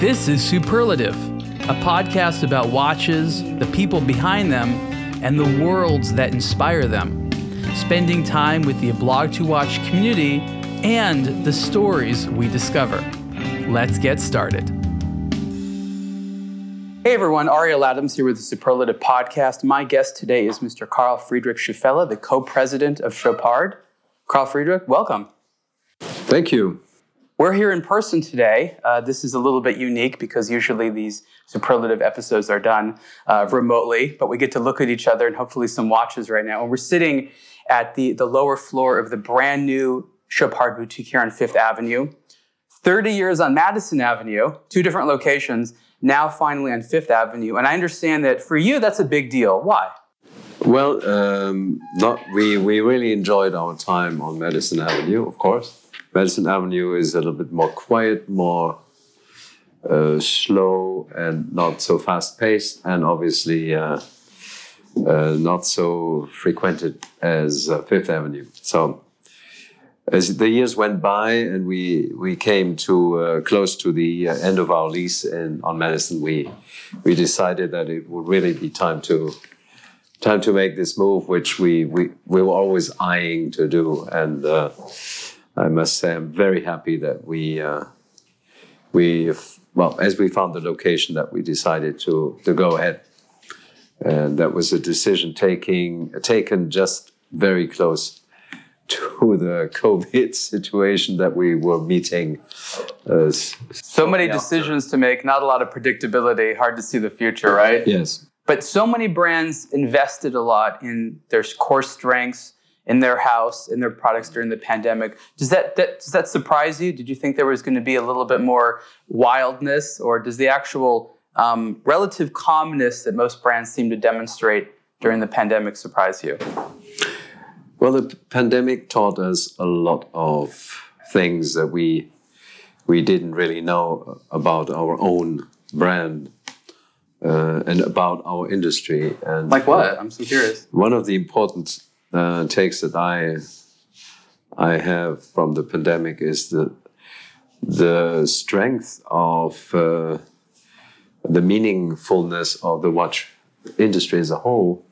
This is Superlative, a podcast about watches, the people behind them, and the worlds that inspire them. Spending time with the Blog to Watch community and the stories we discover. Let's get started. Hey everyone, Ariel Adams here with the Superlative Podcast. My guest today is Mr. Carl Friedrich Scheufele, the co-president of Chopard. Carl Friedrich, welcome. Thank you. We're here in person today. Uh, this is a little bit unique because usually these superlative episodes are done uh, remotely, but we get to look at each other and hopefully some watches right now. And we're sitting at the, the lower floor of the brand new Chopard boutique here on Fifth Avenue. 30 years on Madison Avenue, two different locations, now finally on Fifth Avenue. And I understand that for you, that's a big deal. Why? Well, um, not, we, we really enjoyed our time on Madison Avenue, of course. Madison Avenue is a little bit more quiet, more uh, slow, and not so fast paced, and obviously uh, uh, not so frequented as uh, Fifth Avenue. So, as the years went by and we we came to uh, close to the uh, end of our lease in, on Madison, we we decided that it would really be time to time to make this move, which we we, we were always eyeing to do, and I must say I'm very happy that we uh, we well as we found the location that we decided to to go ahead, and that was a decision taking taken just very close to the COVID situation that we were meeting. Uh, so many decisions to make, not a lot of predictability, hard to see the future, right? Yes. But so many brands invested a lot in their core strengths in their house in their products during the pandemic. Does that, that does that surprise you? Did you think there was going to be a little bit more wildness, or does the actual um, relative calmness that most brands seem to demonstrate during the pandemic surprise you? Well, the pandemic taught us a lot of things that we we didn't really know about our own brand uh, and about our industry. And like what? I'm so curious. One of the important uh, takes that I I have from the pandemic is the the strength of uh, the meaningfulness of the watch industry as a whole,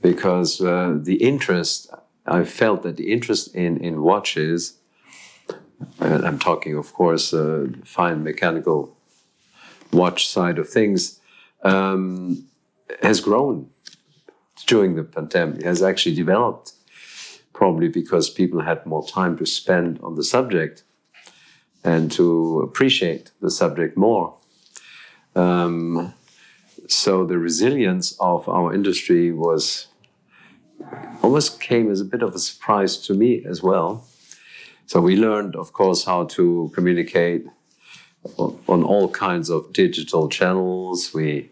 because uh, the interest I felt that the interest in in watches, and I'm talking, of course, uh, fine mechanical watch side of things, um, has grown during the pandemic has actually developed, probably because people had more time to spend on the subject and to appreciate the subject more. Um, so the resilience of our industry was almost came as a bit of a surprise to me as well. So we learned, of course, how to communicate on all kinds of digital channels. We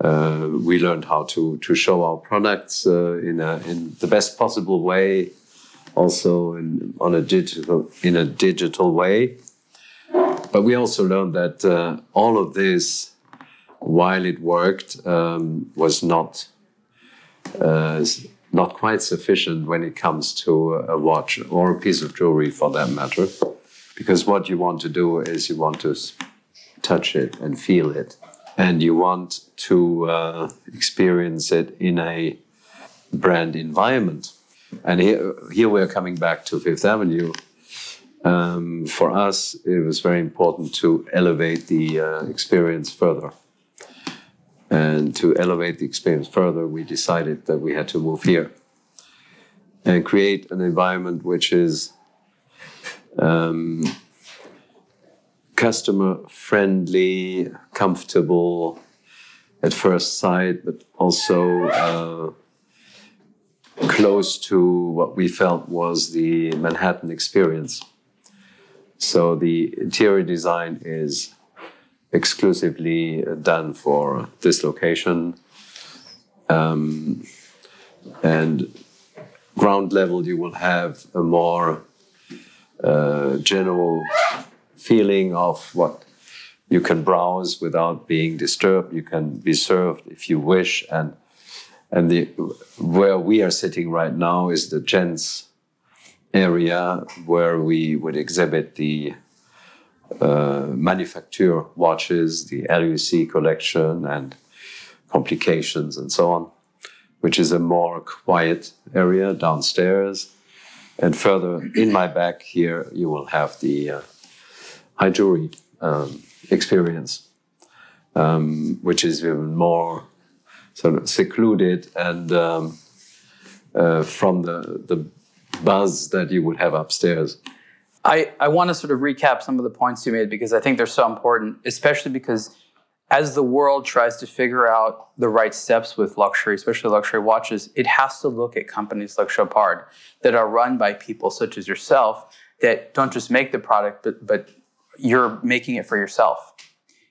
uh, we learned how to to show our products uh, in a in the best possible way, also in on a digital in a digital way. But we also learned that uh, all of this, while it worked, um, was not uh, not quite sufficient when it comes to a watch or a piece of jewelry, for that matter. Because what you want to do is you want to touch it and feel it and you want to uh, experience it in a brand environment. And here, here we're coming back to Fifth Avenue. Um, for us, it was very important to elevate the uh, experience further. And to elevate the experience further, we decided that we had to move here and create an environment which is um, customer friendly, comfortable at first sight, but also uh, close to what we felt was the Manhattan experience. So the interior design is exclusively done for this location. Um, and ground level, you will have a more uh, general feeling of what you can browse without being disturbed. You can be served if you wish, and and the where we are sitting right now is the gents area where we would exhibit the uh, manufacture watches, the LUC collection, and complications, and so on, which is a more quiet area downstairs. And further in my back here, you will have the uh, high jewelry um, experience, um, which is even more sort of secluded and um, uh, from the, the buzz that you would have upstairs. I, I want to sort of recap some of the points you made because I think they're so important, especially because as the world tries to figure out the right steps with luxury, especially luxury watches, it has to look at companies like Chopard that are run by people such as yourself that don't just make the product, but, but you're making it for yourself.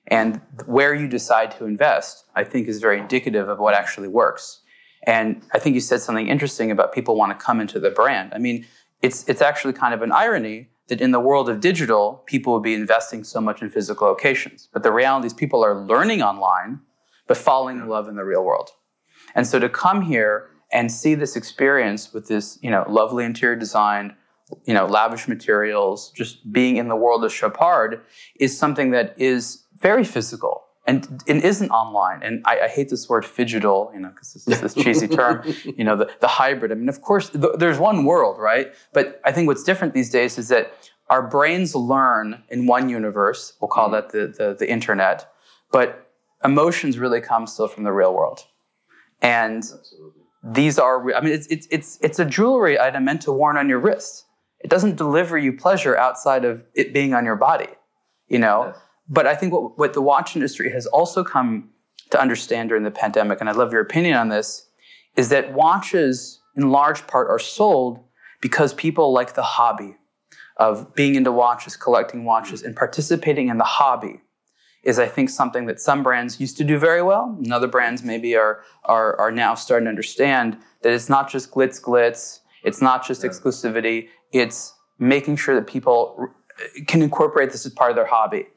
And where you decide to invest, I think, is very indicative of what actually works. And I think you said something interesting about people want to come into the brand. I mean, it's, it's actually kind of an irony that in the world of digital, people would be investing so much in physical locations. But the reality is people are learning online, but falling in love in the real world. And so to come here and see this experience with this, you know, lovely interior design, you know, lavish materials, just being in the world of Chopard is something that is very physical and it isn't online. And I, I, hate this word phygital, you know, because this is this cheesy term, you know, the, the hybrid. I mean, of course, th- there's one world, right? But I think what's different these days is that our brains learn in one universe. We'll call mm. that the, the, the internet. But emotions really come still from the real world. And Absolutely. these are, I mean, it's, it's, it's, it's a jewelry item meant to worn on your wrist. It doesn't deliver you pleasure outside of it being on your body, you know? Yes. But I think what, what the watch industry has also come to understand during the pandemic, and I'd love your opinion on this, is that watches in large part are sold because people like the hobby of being into watches, collecting watches, and participating in the hobby is I think something that some brands used to do very well, and other brands maybe are are, are now starting to understand that it's not just glitz glitz, it's not just exclusivity, it's making sure that people can incorporate this as part of their hobby.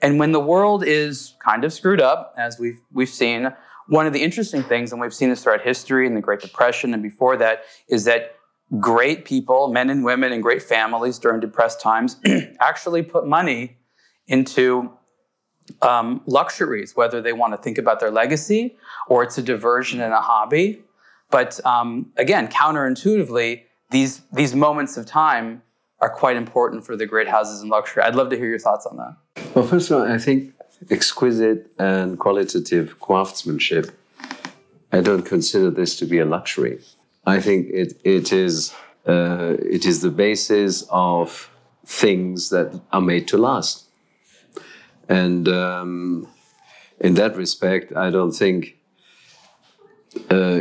And when the world is kind of screwed up, as we've, we've seen, one of the interesting things, and we've seen this throughout history and the Great Depression and before that, is that great people, men and women and great families during depressed times, actually put money into um, luxuries, whether they want to think about their legacy or it's a diversion and a hobby. But um, again, counterintuitively, these, these moments of time are quite important for the great houses and luxury. I'd love to hear your thoughts on that. Well, first of all, I think exquisite and qualitative craftsmanship, I don't consider this to be a luxury. I think it, it, is, uh, it is the basis of things that are made to last. And um, in that respect, I don't think uh,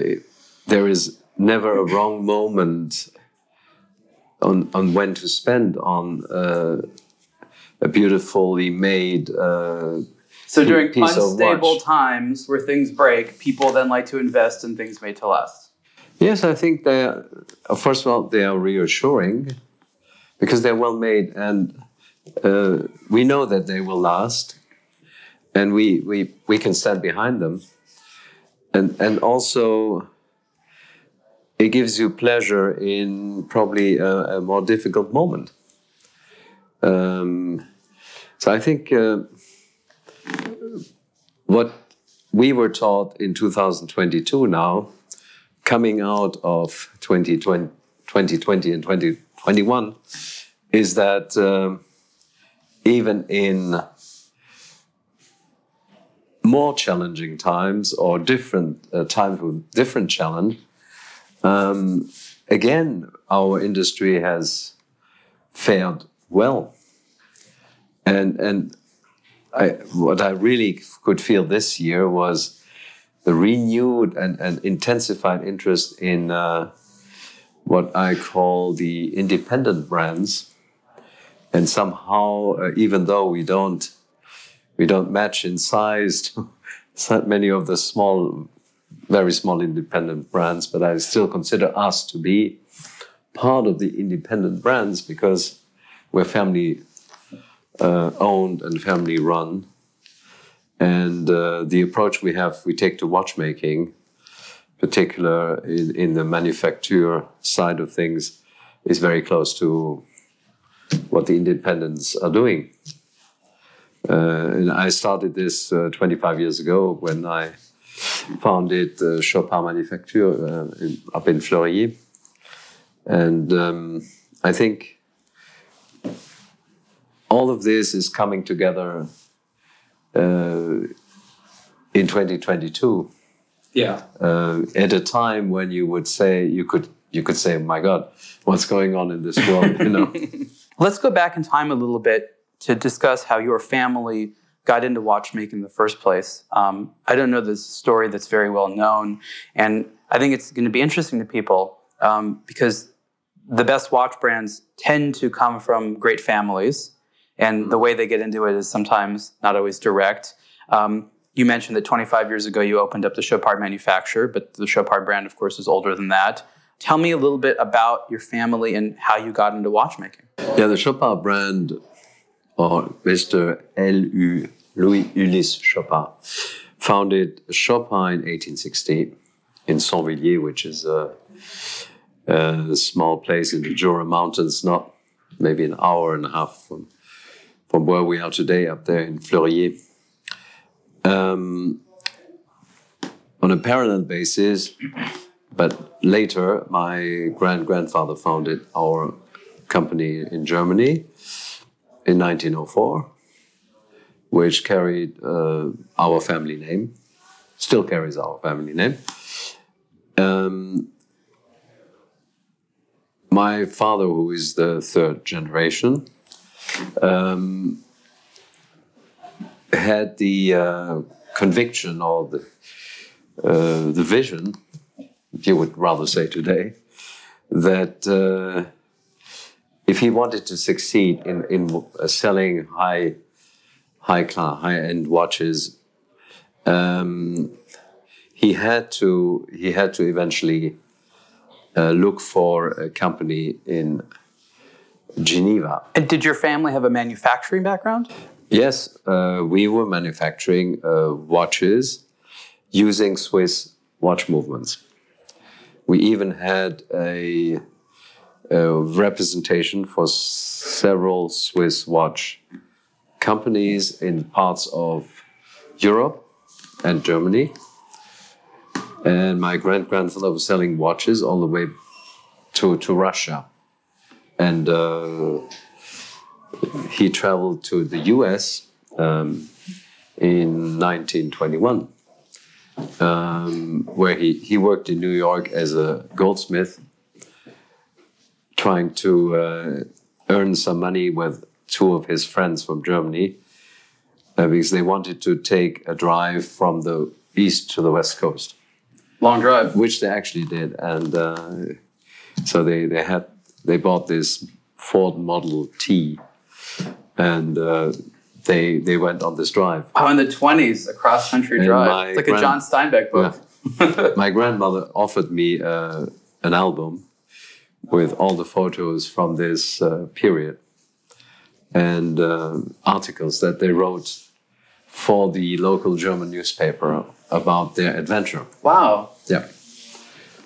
there is never a wrong moment on, on when to spend on uh, a beautifully made. Uh, so during unstable times where things break, people then like to invest in things made to last. Yes, I think they. Are, first of all, they are reassuring because they're well made, and uh, we know that they will last, and we we we can stand behind them, and and also. It gives you pleasure in probably a, a more difficult moment. Um, so I think uh, what we were taught in 2022 now, coming out of 2020, 2020 and 2021, is that um, even in more challenging times or different uh, times with different challenge, um, again, our industry has fared well. And and I, what I really could feel this year was the renewed and, and intensified interest in uh, what I call the independent brands. And somehow, uh, even though we don't we don't match in size to many of the small, very small independent brands, but I still consider us to be part of the independent brands because we're family uh, owned and family run. And uh, the approach we have, we take to watchmaking, particular in, in the manufacture side of things, is very close to what the independents are doing. Uh, and I started this uh, 25 years ago when I founded uh, Chopard Manufacture uh, in, up in Fleurier. And um, I think all of this is coming together uh, in 2022. Yeah. Uh, at a time when you would say you could you could say, "My God, what's going on in this world?" You know. Let's go back in time a little bit to discuss how your family got into watchmaking in the first place. Um, I don't know this story that's very well known, and I think it's going to be interesting to people um, because the best watch brands tend to come from great families, and the way they get into it is sometimes not always direct. Um, you mentioned that 25 years ago you opened up the Chopard manufacturer, but the Chopard brand, of course, is older than that. Tell me a little bit about your family and how you got into watchmaking. Yeah, the Chopard brand, or Mr. L.U. Louis Ulysse Chopard, founded Chopard in 1860 in Sonvilier, which is a, a small place in the Jura Mountains, not maybe an hour and a half from, from where we are today, up there in Fleurier. Um, on a parallel basis, but later, my grand grandfather founded our company in Germany in 1904, which carried uh, our family name, still carries our family name. Um, my father, who is the third generation, um, had the uh, conviction or the, uh, the vision, you would rather say today, that uh, if he wanted to succeed in, in uh, selling high, high class, high end watches, um, he had to he had to eventually uh, look for a company in Geneva. And did your family have a manufacturing background? Yes, uh, we were manufacturing uh, watches using Swiss watch movements. We even had a, representation for several Swiss watch companies in parts of Europe and Germany. And my grand grandfather was selling watches all the way to, to Russia. And uh, he traveled to the US um, in 1921, um, where he, he worked in New York as a goldsmith, trying to uh, earn some money with two of his friends from Germany, uh, because they wanted to take a drive from the east to the west coast. Long drive. Which they actually did. And uh, so they, they had they bought this Ford Model T and uh, they they went on this drive. Oh, in the twenties, a cross country drive. It's like a John Steinbeck book. My grandmother offered me uh, an album with all the photos from this uh, period and uh, articles that they wrote for the local German newspaper about their adventure. Wow. Yeah.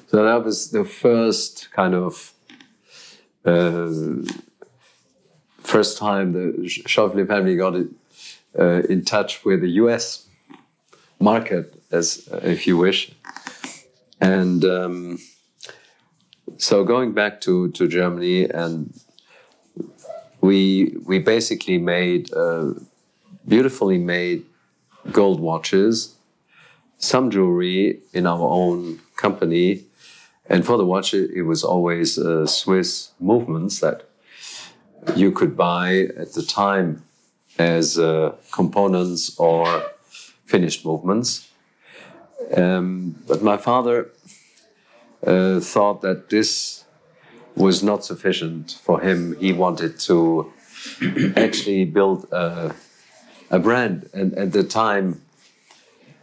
So that was the first kind of uh, first time the Scheufele family got it, uh, in touch with the U.S. market, as uh, if you wish, and um, so going back to to Germany and we we basically made uh, beautifully made gold watches some jewelry in our own company. And for the watch, it, was always uh, Swiss movements that you could buy at the time as uh, components or finished movements. Um, but my father uh, thought that this was not sufficient for him. He wanted to actually build a, a brand. And at the time,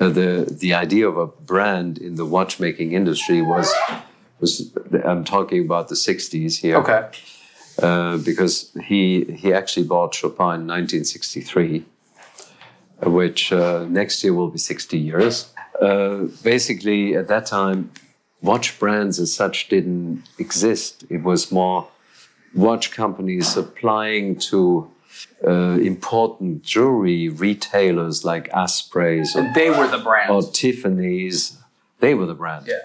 uh, the the idea of a brand in the watchmaking industry was was I'm talking about the 60s here Okay. uh, because he he actually bought Chopard in 1963 uh, which uh, next year will be 60 years uh, basically at that time watch brands as such didn't exist it was more watch companies supplying to uh, important jewelry retailers like Aspreys or, They were the brand. or Tiffany's. They were the brand. yeah.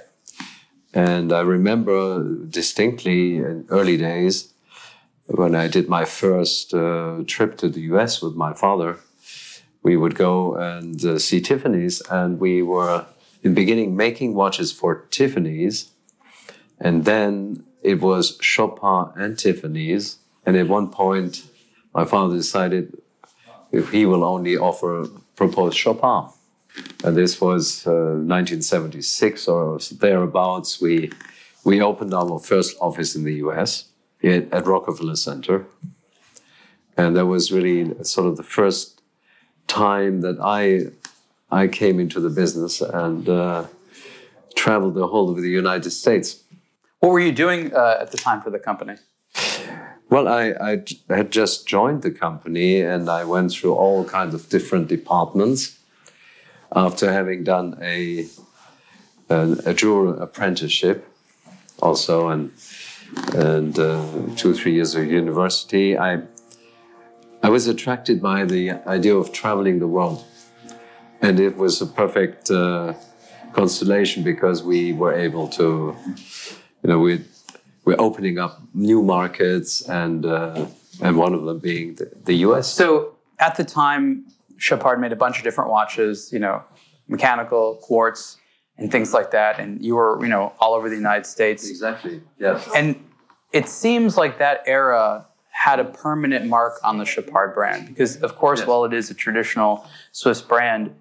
And I remember distinctly in early days when I did my first uh, trip to the US with my father, we would go and uh, see Tiffany's, and we were beginning making watches for Tiffany's, and then it was Chopard and Tiffany's. And at one point, my father decided if he will only offer propose Chopard. And this was uh, 1976 or thereabouts. We we opened our first office in the U.S. at, at Rockefeller Center, and that was really sort of the first time that I I came into the business and uh, traveled the whole of the United States. What were you doing uh, at the time for the company? Well, I had just joined the company and I went through all kinds of different departments after having done a, a, a apprenticeship also and, and uh, two or three years of university. I, I was attracted by the idea of traveling the world. And it was a perfect uh, constellation because we were able to, you know, we we're opening up new markets and uh, and one of them being the, the US. So at the time, Chopard made a bunch of different watches, you know, mechanical, quartz, and things like that. And you were, you know, all over the United States. Exactly. Yes. And it seems like that era had a permanent mark on the Chopard brand because, of course, Yes. while it is a traditional Swiss brand,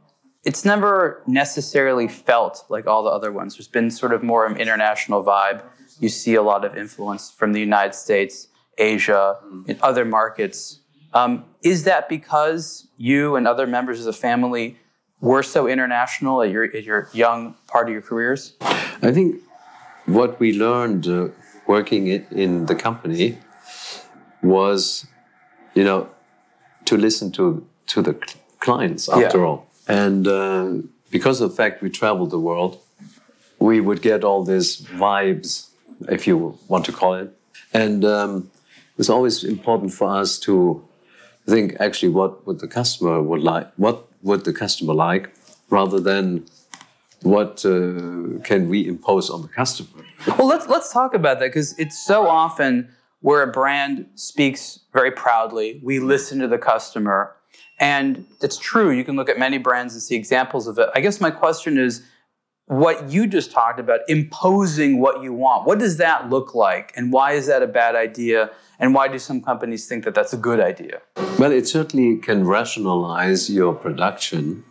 it's never necessarily felt like all the other ones. There's been sort of more of an international vibe. You see a lot of influence from the United States, Asia, and other markets. Um, is that because you and other members of the family were so international at your, at your young part of your careers? I think what we learned uh, working in, in the company was, you know, to listen to to the clients after Yeah. all. And uh, because of the fact we traveled the world, we would get all these vibes, if you want to call it. And um, it was always important for us to think actually what would the customer would like, what would the customer like, rather than what uh, can we impose on the customer. Well, let's let's talk about that because it's so often where a brand speaks very proudly. We listen to the customer, and it's true. You can look at many brands and see examples of it. I guess my question is, what you just talked about, imposing what you want. What does that look like, and why is that a bad idea? And why do some companies think that that's a good idea? Well, it certainly can rationalize your production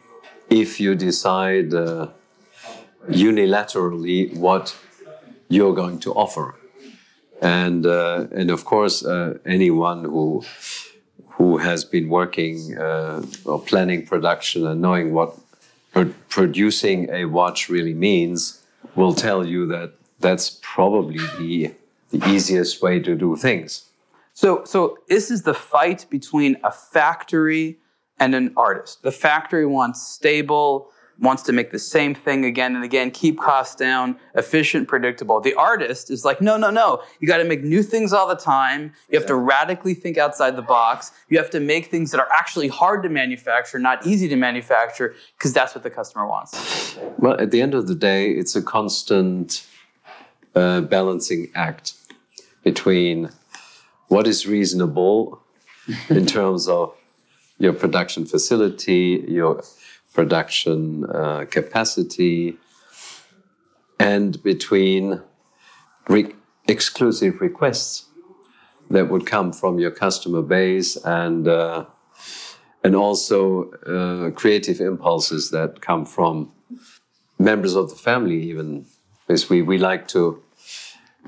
if you decide uh, unilaterally what you're going to offer. And, uh, and of course, uh, anyone who, who has been working uh, or planning production and knowing what pro- producing a watch really means will tell you that that's probably the, the easiest way to do things. So, so this is the fight between a factory and an artist. The factory wants stable, wants to make the same thing again and again, keep costs down, efficient, predictable. The artist is like, no, no, no. You got to make new things all the time. You have to radically think outside the box. You have to make things that are actually hard to manufacture, not easy to manufacture, because that's what the customer wants. Well, at the end of the day, it's a constant uh, balancing act between what is reasonable in terms of your production facility, your production uh, capacity, and between re- exclusive requests that would come from your customer base and uh, and also uh, creative impulses that come from members of the family even. Because we, we like to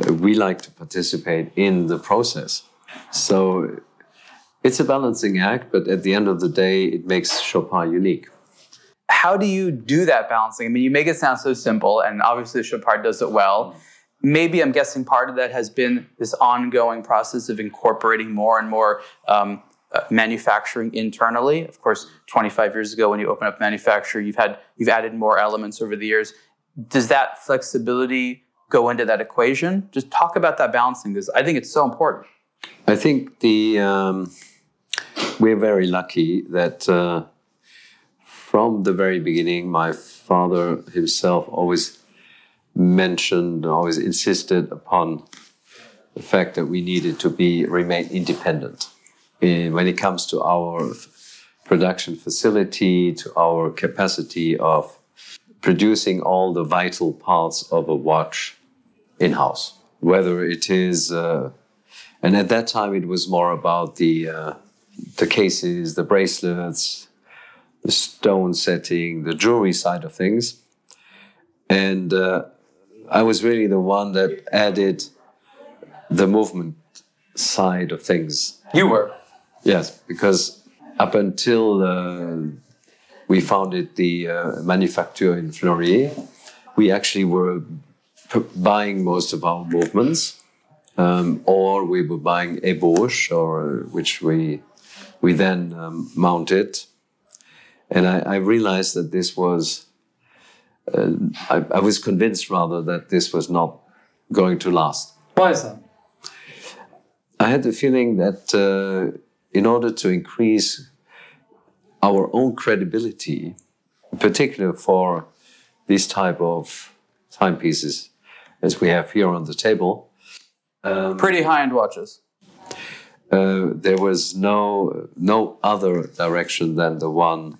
we like to participate in the process. So it's a balancing act but at the end of the day it makes Chopard unique how do you do that balancing? I mean, you make it sound so simple, and obviously Chopard does it well. Maybe I'm guessing part of that has been this ongoing process of incorporating more and more um, uh, manufacturing internally. Of course, 25 years ago, when you open up manufacture, you've had you've added more elements over the years. Does that flexibility go into that equation? Just talk about that balancing because I think it's so important. I think the um, we're very lucky that uh, from the very beginning, my father himself always mentioned, always insisted upon the fact that we needed to be remain independent in, when it comes to our production facility, to our capacity of producing all the vital parts of a watch in house. Whether it is, uh, and at that time it was more about the uh, the cases, the bracelets, the stone setting, the jewelry side of things, and uh, I was really the one that added the movement side of things. You were. Yes, because up until uh, we founded the uh, manufacturer in Fleurier, we actually were buying most of our movements, um, or we were buying a Ebauche, or which we we then um, mounted. And I, I, realized that this was, uh, I, I was convinced rather that this was not going to last. Why is that? I had the feeling that uh, in order to increase our own credibility, in particular for these type of timepieces, as we have here on the table. Um, Pretty high-end watches. Uh, there was no no other direction than the one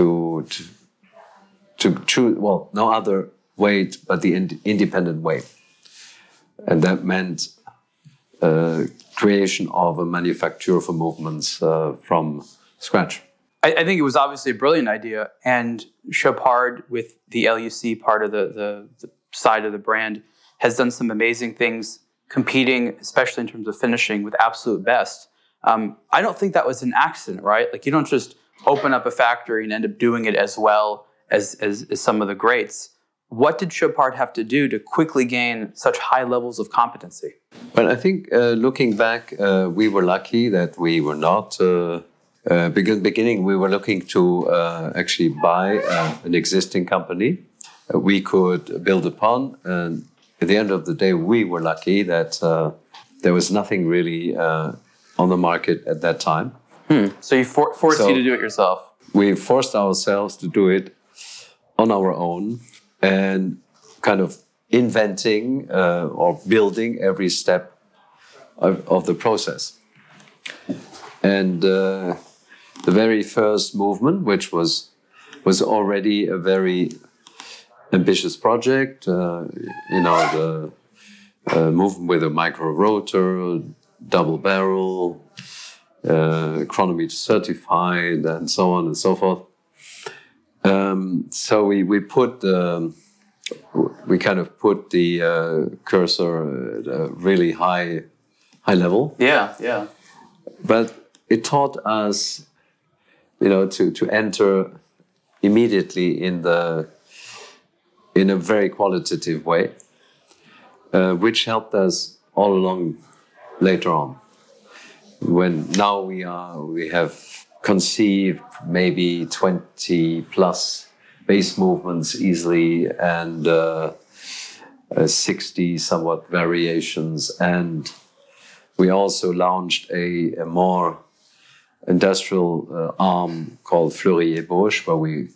to to, to choose. Well, no other way but the ind independent way, and that meant uh, creation of a manufacturer for movements uh, from scratch. I, I, think it was obviously a brilliant idea, and Chopard with the LUC part of the, the, the side of the brand has done some amazing things, competing, especially in terms of finishing, with absolute best. Um, I don't think that was an accident, right? Like you don't just open up a factory and end up doing it as well as, as, as some of the greats. What did Chopard have to do to quickly gain such high levels of competency? Well, I think uh, looking back, uh, we were lucky that we were not. Uh, uh beginning, we were looking to uh, actually buy uh, an existing company we could build upon. And at the end of the day, we were lucky that there was nothing really on the market at that time. Hmm. So you for forced so you to do it yourself. We forced ourselves to do it on our own and kind of inventing uh, or building every step of, of the process. And uh, the very first movement, which was was already a very ambitious project, uh, you know, the uh, movement with a micro rotor, double barrel, uh, chronometer certified, and so on and so forth. Um, so we we put um, we kind of put the uh, cursor at a really high high level. Yeah, yeah. But it taught us, you know, to to enter immediately in the in a very qualitative way, uh, which helped us all along later on. When now we are we have conceived maybe 20 plus base movements easily and uh, uh, 60 somewhat variations. And we also launched a, a more industrial uh, arm called Fleurier Ebauche, where we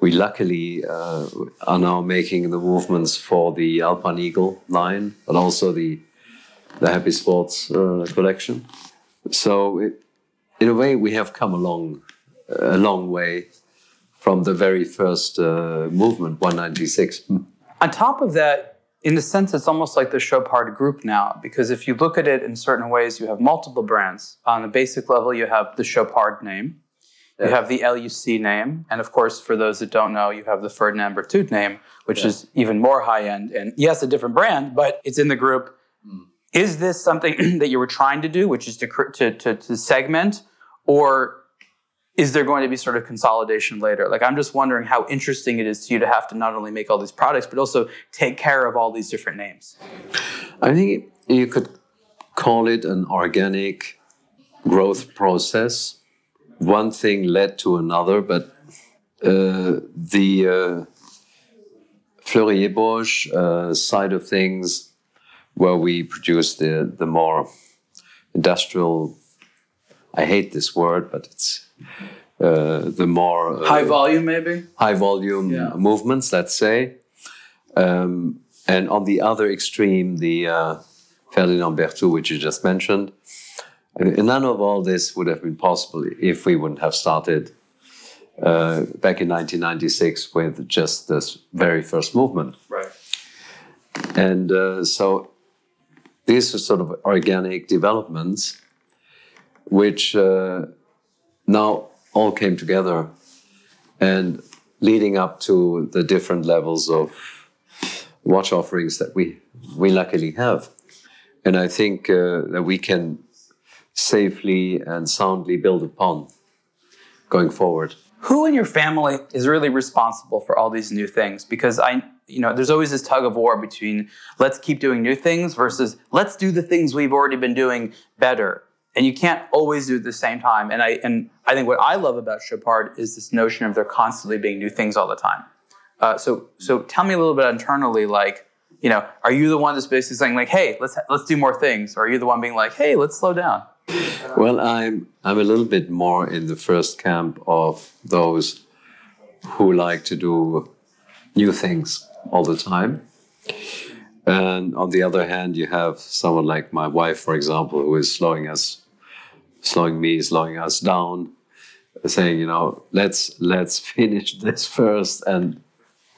we luckily uh, are now making the movements for the Alpine Eagle line, but also the the Happy Sports uh, collection. So it, in a way, we have come a long, a long way from the very first uh, movement, 196. On top of that, in a sense, it's almost like the Chopard group now, because if you look at it in certain ways, you have multiple brands. On the basic level, you have the Chopard name, you have the LUC name, and of course, for those that don't know, you have the Ferdinand Berthoud name, which yeah. is even more high end. And yes, a different brand, but it's in the group. Mm. Is this something that you were trying to do, which is to, to, to, to segment or is there going to be sort of consolidation later? Like, I'm just wondering how interesting it is to you to have to not only make all these products, but also take care of all these different names. I think you could call it an organic growth process. One thing led to another, but uh, the uh, Fleurier Ebauche uh, side of things, where we produce the, the more industrial I hate this word, but it's uh, the more uh, High volume, maybe. high volume Yeah. movements, let's say. Um, and on the other extreme, the uh, Ferdinand Berthoud, which you just mentioned. And none of all this would have been possible if we wouldn't have started uh, back in 1996 with just this very first movement. Right. And uh, so these are sort of organic developments which uh, now all came together and leading up to the different levels of watch offerings that we, we luckily have. And I think uh, that we can safely and soundly build upon going forward. Who in your family is really responsible for all these new things? Because I, you know, there's always this tug of war between let's keep doing new things versus let's do the things we've already been doing better. And you can't always do it at the same time. And I and I think what I love about Chopard is this notion of there constantly being new things all the time. Uh, so so tell me a little bit internally, like, you know, are you the one that's basically saying like, hey, let's let's do more things, or are you the one being like, hey, let's slow down? Well, I'm I'm a little bit more in the first camp of those who like to do new things all the time. And on the other hand, you have someone like my wife, for example, who is slowing us, slowing me, slowing us down, saying, you know, let's let's finish this first. And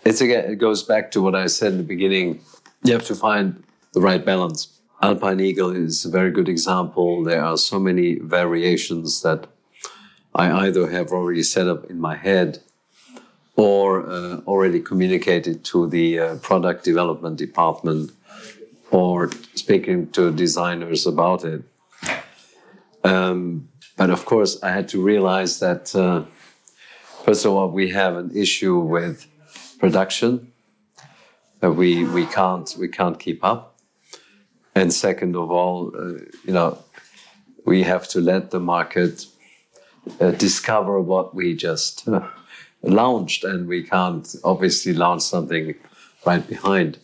it's again, it goes back to what I said in the beginning. You have to find the right balance. Alpine Eagle is a very good example. There are so many variations that I either have already set up in my head or uh, already communicated to the uh, product development department or speaking to designers about it. Um, but of course, I had to realize that, uh, first of all, we have an issue with production. That we, we, can't, we can't keep up. And second of all, uh, you know, we have to let the market uh, discover what we just uh, launched, and we can't obviously launch something right behind.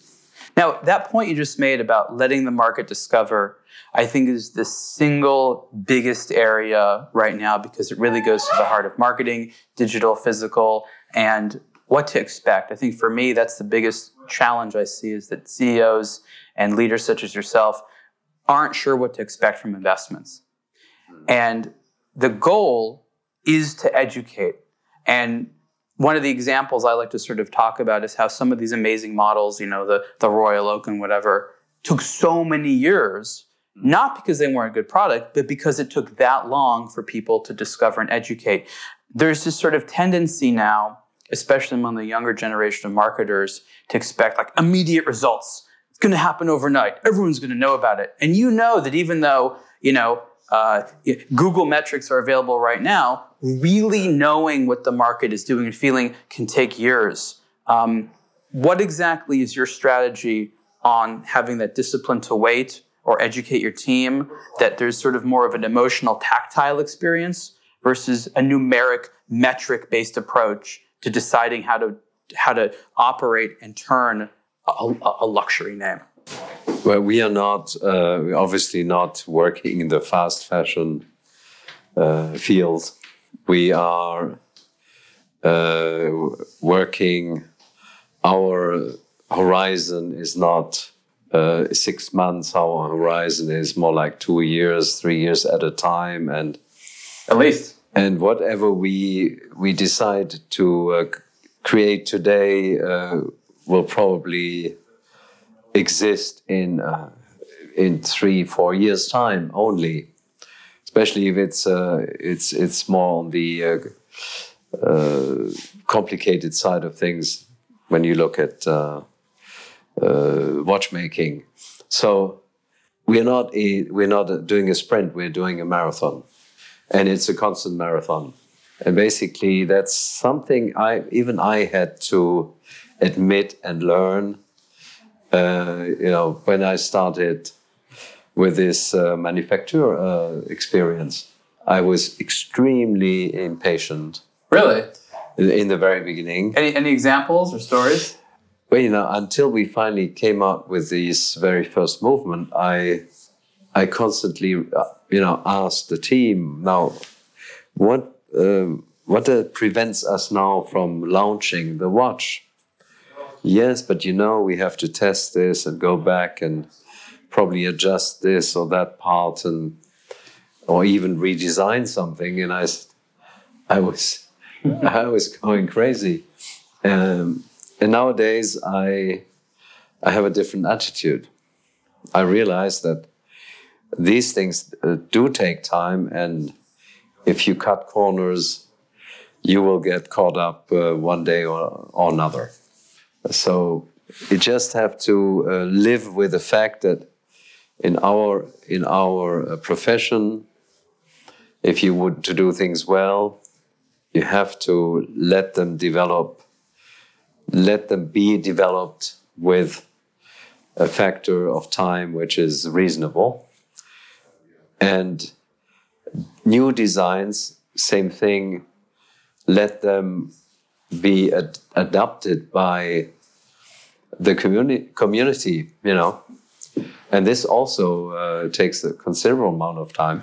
Now, that point you just made about letting the market discover, I think is the single biggest area right now because it really goes to the heart of marketing, digital, physical, and what to expect. I think for me, that's the biggest challenge I see is that CEOs and leaders such as yourself aren't sure what to expect from investments. Hmm. And the goal is to educate. And one of the examples I like to sort of talk about is how some of these amazing models, you know, the, the Royal Oak and whatever, took so many years, not because they weren't a good product, but because it took that long for people to discover and educate. There's this sort of tendency now, especially among the younger generation of marketers, to expect like immediate results. It's going to happen overnight. Everyone's going to know about it. And you know that even though, you know, uh, Google metrics are available right now, really knowing what the market is doing and feeling can take years. Um, what exactly is your strategy on having that discipline to wait or educate your team that there's sort of more of an emotional tactile experience versus a numeric metric based approach to deciding how to how to operate and turn a, a luxury name well we are not uh, obviously not working in the fast fashion uh, field. We are uh, working our horizon is not uh, six months. Our horizon is more like two years three years at a time. And at least. And whatever we we decide to uh, create today uh, will probably exist in uh, in three four years time only especially if it's uh, it's it's more on the uh, uh, complicated side of things when you look at watchmaking. So we're not a, we're not doing a sprint we're doing a marathon. And it's a constant marathon. And basically that's something i even i had to admit and learn uh, you know when i started with this uh, manufacturer uh, experience i was extremely impatient. Really? In, the very beginning. Any, any examples or stories? Well you know until we finally came out with this very first movement i I constantly, uh, you know, asked the team now, what um, what uh, prevents us now from launching the watch? Yes, but you know, we have to test this and go back and probably adjust this or that part and or even redesign something. And I, I was, I was going crazy. Um, and nowadays, I, I have a different attitude. I realize that these things uh, do take time, and if you cut corners, you will get caught up uh, one day or, or another. So you just have to uh, live with the fact that in our in our uh, profession, if you would to do things well, you have to let them develop, let them be developed with a factor of time which is reasonable. And new designs, same thing, let them be ad adopted by the communi community, you know. And this also uh, takes a considerable amount of time.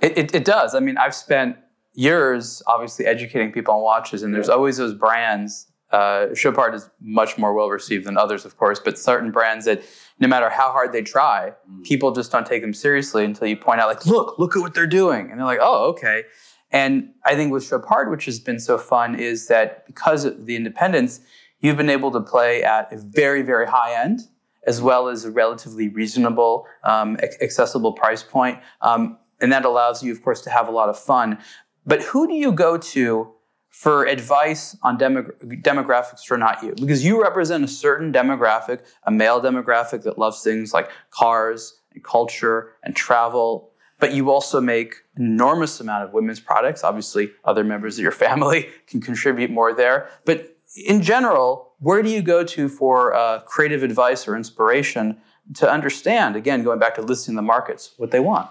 It, it, it, does. I mean, I've spent years obviously educating people on watches, and there's always those brands. Uh, Chopard is much more well received than others, of course, but certain brands that no matter how hard they try, mm. people just don't take them seriously until you point out, like, look, look at what they're doing. And they're like, oh, okay. And I think with Chopard, which has been so fun, is that because of the independence, you've been able to play at a very, very high end, as well as a relatively reasonable, um, accessible price point. Um, and that allows you, of course, to have a lot of fun. But who do you go to for advice on demographics for not you? Because you represent a certain demographic, a male demographic that loves things like cars and culture and travel but you also make enormous amount of women's products. Obviously, other members of your family can contribute more there. But in general, where do you go to for uh, creative advice or inspiration to understand, again, going back to listening the markets, what they want?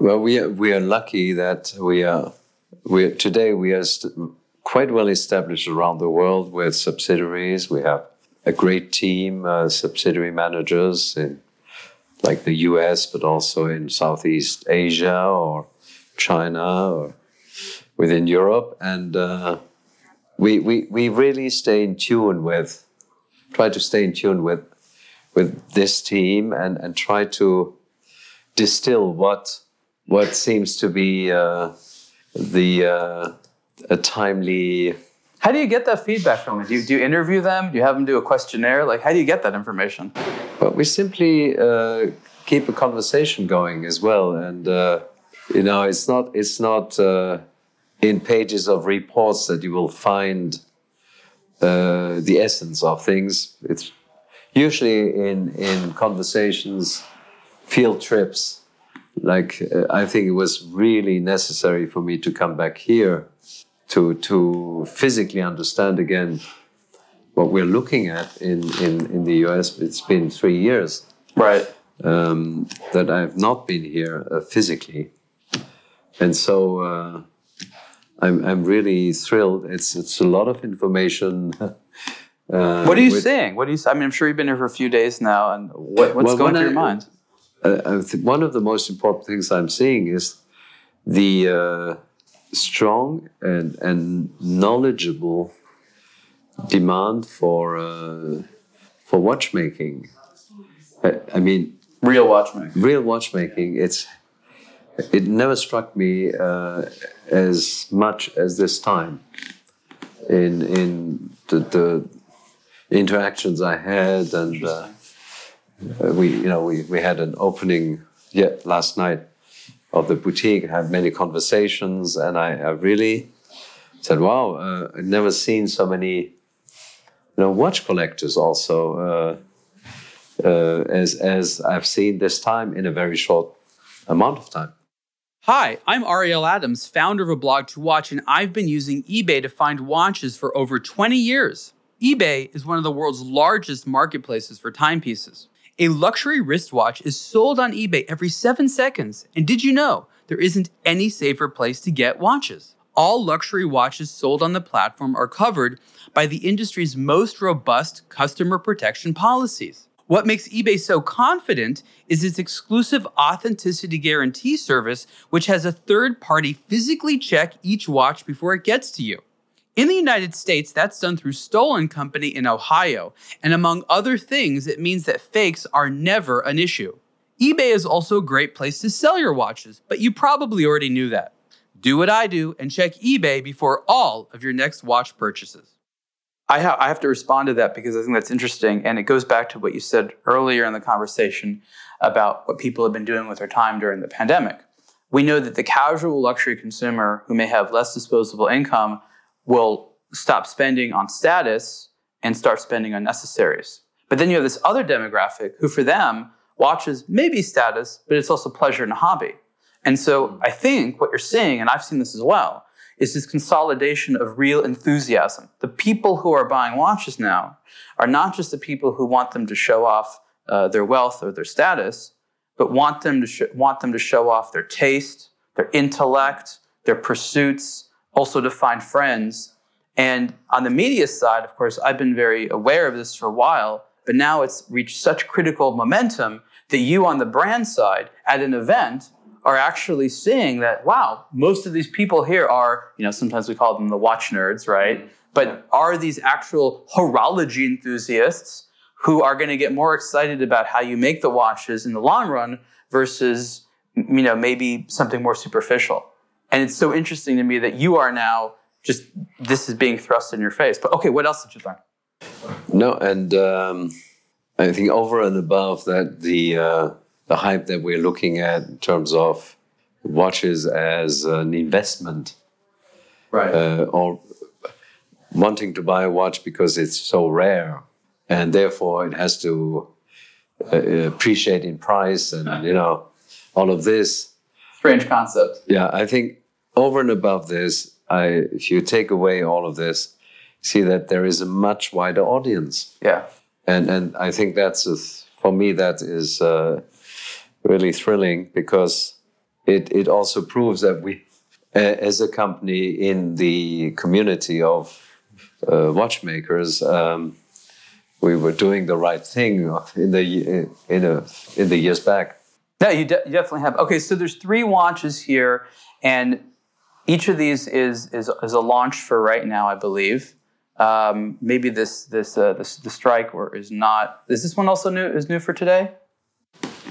Well, we are, we are lucky that we are, we today we are quite well established around the world with subsidiaries. We have a great team, uh, subsidiary managers in like the US, but also in Southeast Asia or China or within Europe. And uh, we, we, we really stay in tune with, try to stay in tune with, with this team and, and try to distill what, what seems to be uh, the uh, a timely how do you get that feedback from them? Do you, do you interview them? Do you have them do a questionnaire? Like, how do you get that information? Well, we simply uh, keep a conversation going as well, and uh, you know, it's not it's not uh, in pages of reports that you will find uh, the essence of things. It's usually in in conversations, field trips. Like uh, I think it was really necessary for me to come back here to to physically understand again what we're looking at in, in, in the US. It's been three years. Right. Um, that I've not been here uh, physically. And so uh, I'm, I'm really thrilled. It's, it's a lot of information. Uh, what are you with, saying? What are you? I mean, I'm sure you've been here for a few days now, and what, what's well, going through I, your mind? Uh, one of the most important things I'm seeing is the uh, strong and, and knowledgeable demand for uh, for watchmaking. I, I, mean, real watchmaking. Real watchmaking. It's it never struck me uh, as much as this time in in the, the interactions I had and. Uh, we, you know, we, we had an opening yet last night of the boutique, I had many conversations, and I, I really said, "Wow, uh, I've never seen so many, you know, watch collectors also uh, uh, as as I've seen this time in a very short amount of time." Hi, I'm Ariel Adams, founder of a blog to watch, and I've been using eBay to find watches for over 20 years. eBay is one of the world's largest marketplaces for timepieces. A luxury wristwatch is sold on eBay every seven seconds. And did you know there isn't any safer place to get watches? All luxury watches sold on the platform are covered by the industry's most robust customer protection policies. What makes eBay so confident is its exclusive authenticity guarantee service, which has a third party physically check each watch before it gets to you. In the United States, that's done through Stolen Company in Ohio, and among other things, it means that fakes are never an issue. eBay is also a great place to sell your watches, but you probably already knew that. Do what I do and check eBay before all of your next watch purchases. I, ha- I have to respond to that because I think that's interesting. And it goes back to what you said earlier in the conversation about what people have been doing with their time during the pandemic. We know that the casual luxury consumer who may have less disposable income will stop spending on status and start spending on necessaries. But then you have this other demographic who, for them, watches maybe status, but it's also pleasure and a hobby. And so I think what you're seeing, and I've seen this as well, is this consolidation of real enthusiasm. The people who are buying watches now are not just the people who want them to show off uh, their wealth or their status, but want them to sh- want them to show off their taste, their intellect, their pursuits, also to find friends. And on the media side, of course, I've been very aware of this for a while, but now it's reached such critical momentum that you on the brand side at an event are actually seeing that, wow, most of these people here are, you know, sometimes we call them the watch nerds, right? But are these actual horology enthusiasts who are going to get more excited about how you make the watches in the long run versus, you know, maybe something more superficial? And it's so interesting to me that you are now just, this is being thrust in your face. But okay, what else did you learn? No, and um, I think over and above that, the, uh, the hype that we're looking at in terms of watches as an investment, right? Uh, or wanting to buy a watch because it's so rare, and therefore it has to uh, appreciate in price, and you know all of this. Strange concept. Yeah, I think over and above this, I if you take away all of this, see that there is a much wider audience. Yeah, and and I think that's a, for me that is. Uh, really thrilling because it, it also proves that we, as a company in the community of uh, watchmakers, um, we were doing the right thing in the in a in the years back. Yeah, you, de- you definitely have. Okay, so there's three watches here, and each of these is is, is a launch for right now, I believe. Um, maybe this this uh, this the strike or is not. Is this one also new? Is new for today?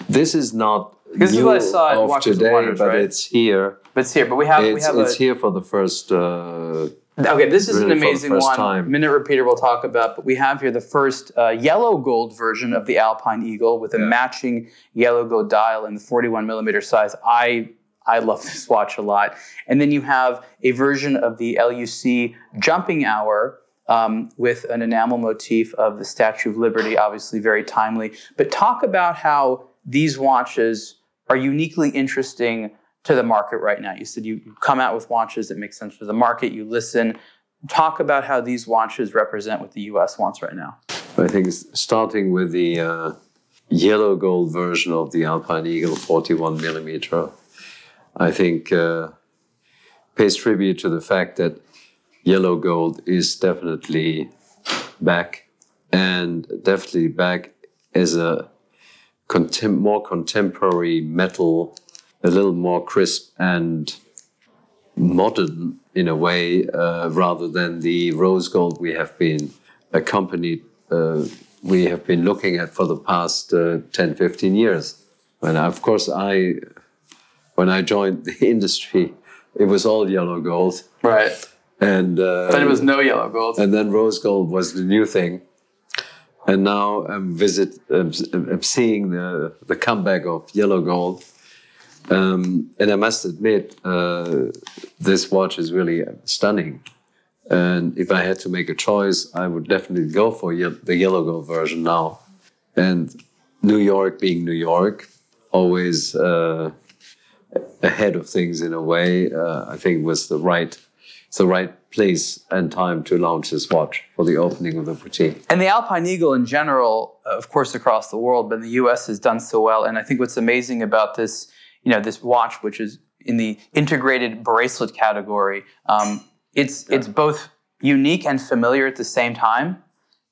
This is not this is what I saw of today, Wonders, but right? it's here. But it's here. But we have it's, we have it's a, here for the first. Uh, okay, this is really an amazing one. Time. Minute repeater we'll talk about, but we have here the first uh, yellow gold version of the Alpine Eagle with a yeah. matching yellow gold dial in the 41 millimeter size. I I love this watch a lot. And then you have a version of the LUC jumping hour. Um, with an enamel motif of the Statue of Liberty, obviously very timely. But talk about how these watches are uniquely interesting to the market right now. You said you come out with watches that make sense for the market, you listen. Talk about how these watches represent what the US wants right now. I think starting with the uh, yellow gold version of the Alpine Eagle 41 millimeter, I think uh, pays tribute to the fact that yellow gold is definitely back and definitely back as a contem- more contemporary metal, a little more crisp and modern in a way, uh, rather than the rose gold we have been accompanied, uh, we have been looking at for the past uh, 10, 15 years. And of course, I, when I joined the industry, it was all yellow gold. Right. And uh, then it was no yellow gold. And then rose gold was the new thing and now I'm visit I'm, I'm seeing the the comeback of yellow gold. Um, and I must admit, uh, this watch is really stunning. And if I had to make a choice, I would definitely go for ye- the yellow gold version now. And New York being New York, always uh, ahead of things in a way, uh, I think was the right the right place and time to launch this watch for the opening of the boutique. And the Alpine Eagle in general, of course, across the world, but the U.S. has done so well. And I think what's amazing about this, you know, this watch, which is in the integrated bracelet category, um, it's yeah. it's both unique and familiar at the same time.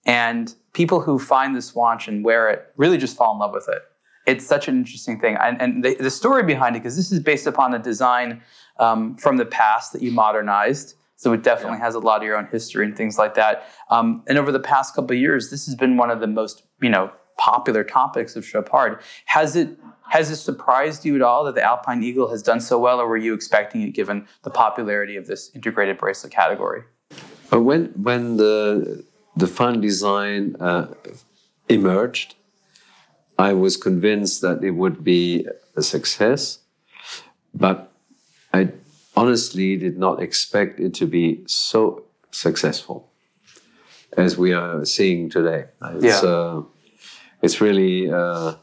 And people who find this watch and wear it really just fall in love with it. It's such an interesting thing. And, and the, the story behind it, because this is based upon a design um, from the past that you modernized. So it definitely yeah. has a lot of your own history and things like that. Um, and over the past couple of years, this has been one of the most, you know, popular topics of Chopard. Has it has it surprised you at all that the Alpine Eagle has done so well, or were you expecting it given the popularity of this integrated bracelet category? When when the the fun design uh, emerged, I was convinced that it would be a success, but I honestly did not expect it to be so successful as we are seeing today. It's, yeah. Uh, it's really uh,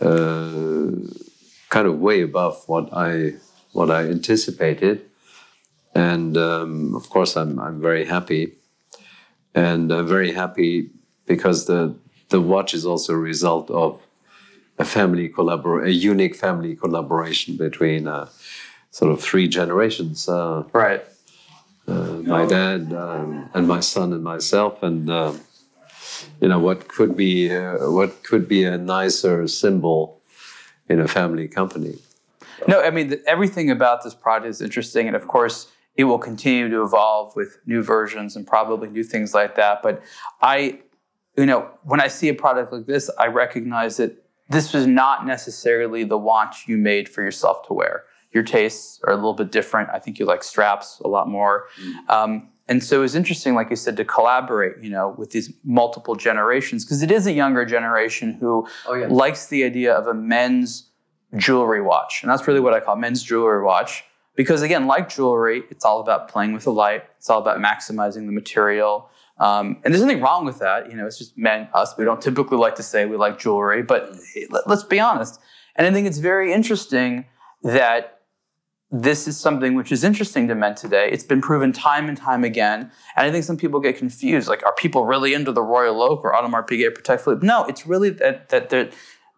uh, kind of way above what I what I anticipated, and um, of course I'm I'm very happy, and I'm very happy because the the watch is also a result of a family collabor a unique family collaboration between uh, sort of three generations. Uh, right. Uh, my dad um, and my son and myself, and uh, you know what could be uh, what could be a nicer symbol in a family company. No, I mean the, everything about this product is interesting, and of course it will continue to evolve with new versions and probably new things like that. But I, you know, when I see a product like this, I recognize that this was not necessarily the watch you made for yourself to wear. Your tastes are a little bit different. I think you like straps a lot more. Mm. Um, and so it was interesting, like you said, to collaborate, you know, with these multiple generations, because it is a younger generation who oh, yeah. likes the idea of a men's jewelry watch. And that's really what I call men's jewelry watch. Because again, like jewelry, it's all about playing with the light. It's all about maximizing the material. Um, and there's nothing wrong with that. You know, it's just men, us. We don't typically like to say we like jewelry, but let's be honest. And I think it's very interesting that this is something which is interesting to men today. It's been proven time and time again. And I think some people get confused. Like, are people really into the Royal Oak or Audemars Piguet Patek Philippe? No, it's really that, that there,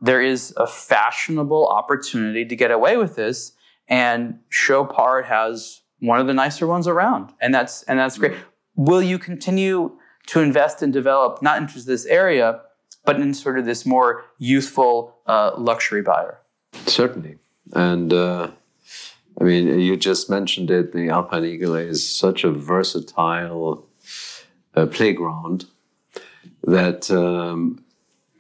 there is a fashionable opportunity to get away with this. And Chopard has one of the nicer ones around. And that's, and that's great. Will you continue to invest and develop, not into this area, but in sort of this more youthful uh, luxury buyer? Certainly. And, uh I mean, you just mentioned it. The Alpine Eagle is such a versatile uh, playground that um,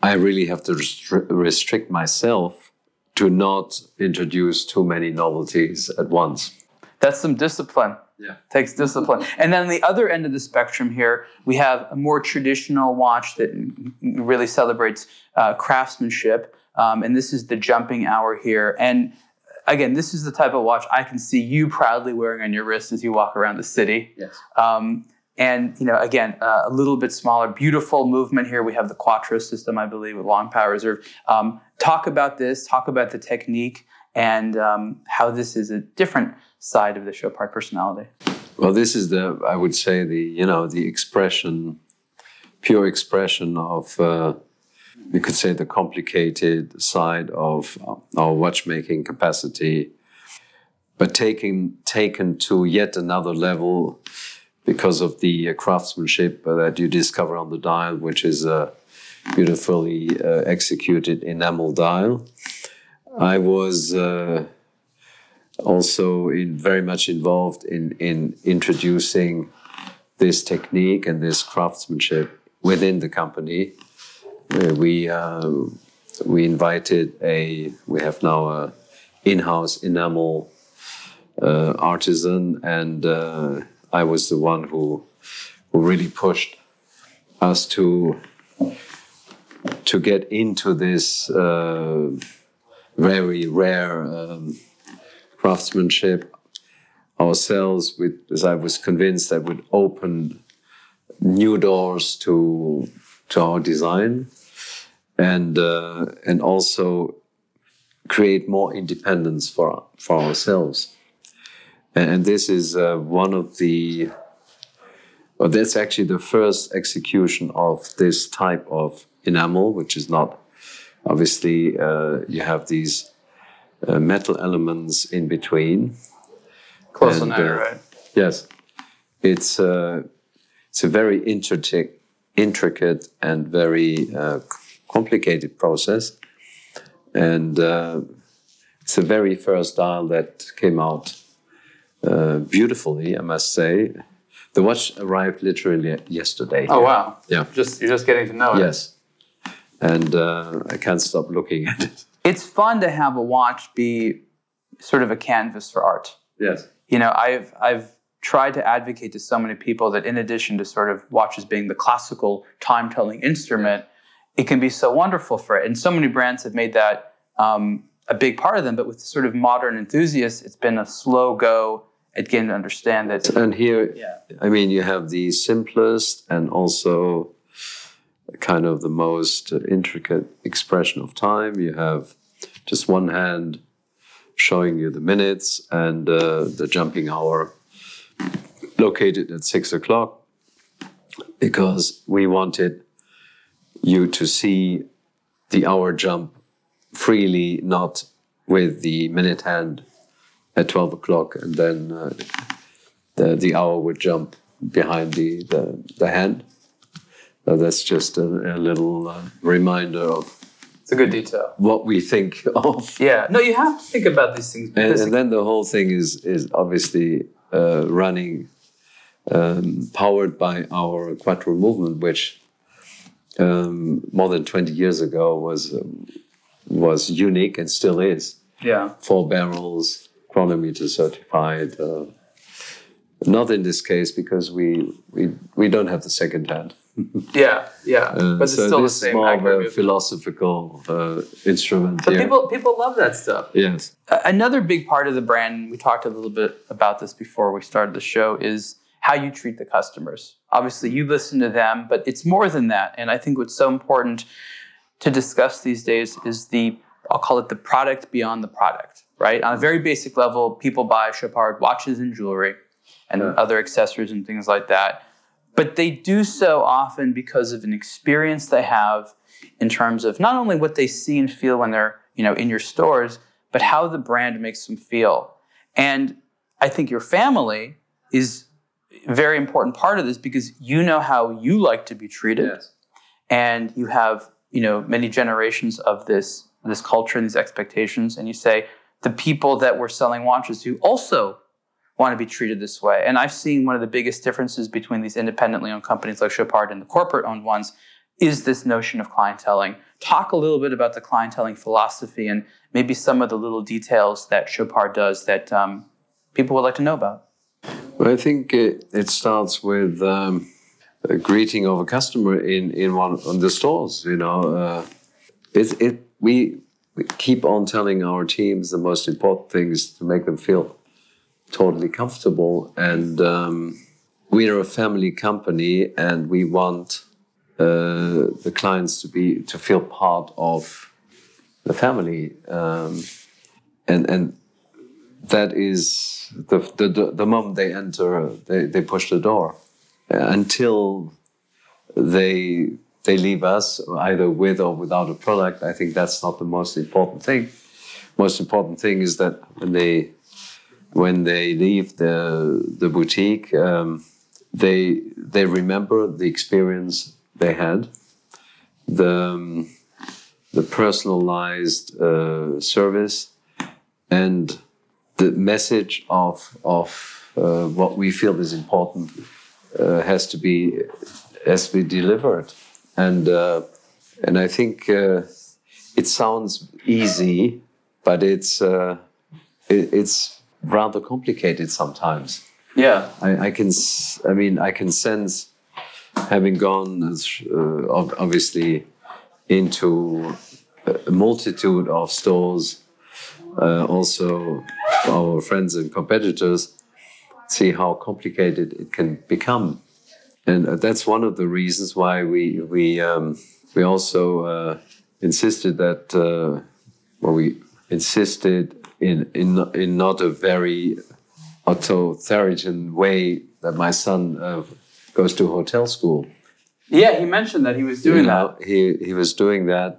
I really have to restri- restrict myself to not introduce too many novelties at once. That's some discipline. Yeah. Takes discipline. And then the other end of the spectrum here, we have a more traditional watch that really celebrates uh, craftsmanship. Um, and this is the jumping hour here. And again, this is the type of watch I can see you proudly wearing on your wrist as you walk around the city. Yes. Um, and you know, again, uh, a little bit smaller, beautiful movement here. We have the Quattro system, I believe, with long power reserve. Um, talk about this. Talk about the technique and um, how this is a different side of the show, Chopard personality. Well, this is the, I would say, the you know, the expression, pure expression of. Uh, you could say the complicated side of our watchmaking capacity, but taken taken to yet another level because of the craftsmanship that you discover on the dial, which is a beautifully uh, executed enamel dial. I was uh, also in, very much involved in, in introducing this technique and this craftsmanship within the company. Uh, we uh, we invited a we have now a in-house enamel uh, artisan, and uh, I was the one who who really pushed us to to get into this uh, very rare um, craftsmanship ourselves. With as I was convinced that would open new doors to to our design and uh, and also create more independence for for ourselves. And, and this is uh, one of the. Well, that's actually the first execution of this type of enamel, which is not obviously uh, you have these uh, metal elements in between. Close and, that, uh, right? Yes, it's uh, it's a very intricate intricate and very uh, complicated process, and uh, it's the very first dial that came out uh, beautifully, I must say. The watch arrived literally yesterday. Oh wow! Yeah. Just you're just getting to know it. Yes. And uh, I can't stop looking at it. It's fun to have a watch be sort of a canvas for art. Yes. You know, I've I've tried to advocate to so many people that in addition to sort of watches being the classical time telling instrument, it can be so wonderful for it. And so many brands have made that um, a big part of them. But with sort of modern enthusiasts, it's been a slow go at getting to understand that. And here, Yeah. I mean, you have the simplest and also kind of the most intricate expression of time. You have just one hand showing you the minutes and uh, the jumping hour located at six o'clock because we wanted you to see the hour jump freely, not with the minute hand at 12 o'clock and then uh, the, the hour would jump behind the, the, the hand. So that's just a, a little uh, reminder of It's a good detail. what we think of. Yeah. No, you have to think about these things And, and then the whole thing is, is obviously uh, running um, powered by our quattro movement, which um, more than 20 years ago was, um, was unique and still is. yeah. four barrels, chronometer certified. Uh, not in this case because we we, we don't have the second hand. Yeah, yeah. Uh, but it's so still the same more of a aggregate. philosophical uh, instrument. But here. people people love that stuff. yes, Another big part of the brand, we talked a little bit about this before we started the show, is how you treat the customers. Obviously, you listen to them, but it's more than that. And I think what's so important to discuss these days is the, I'll call it the product beyond the product, right? On a very basic level, people buy Chopard watches and jewelry and Yeah. other accessories and things like that. But they do so often because of an experience they have in terms of not only what they see and feel when they're, you know, in your stores, but how the brand makes them feel. And I think your family is a very important part of this because you know how you like to be treated. And you have you know many generations of this this culture and these expectations. And you say the people that we're selling watches to also want to be treated this way and i've seen one of the biggest differences between these independently owned companies like Chopard and the corporate owned ones is this notion of clienteling talk a little bit about the clienteling philosophy and maybe some of the little details that Chopard does that um, people would like to know about well, I think it, it starts with um, a greeting of a customer in in one of the stores. You know, uh, it it we, we keep on telling our teams the most important thing is to make them feel totally comfortable and um, we are a family company and we want uh, the clients to be to feel part of the family um, and and that is the, the the moment they enter they, they push the door. Until they they leave us either with or without a product i think that's not the most important thing. Most important thing is that when they when they leave the the boutique, um, they they remember the experience they had, the um, the personalized uh, service, and the message of of uh, what we feel is important uh, has to be has to be delivered, and uh, and I think uh, it sounds easy, but it's uh, it, it's rather complicated sometimes. yeah I, I can, I mean, I can sense, having gone uh, obviously into a multitude of stores, uh, also our friends and competitors, see how complicated it can become, and uh, that's one of the reasons why we we um, we also uh, insisted that uh, well we insisted in in in not a very authoritarian way that my son uh, goes to hotel school. yeah he mentioned that he was doing You that He he was doing that,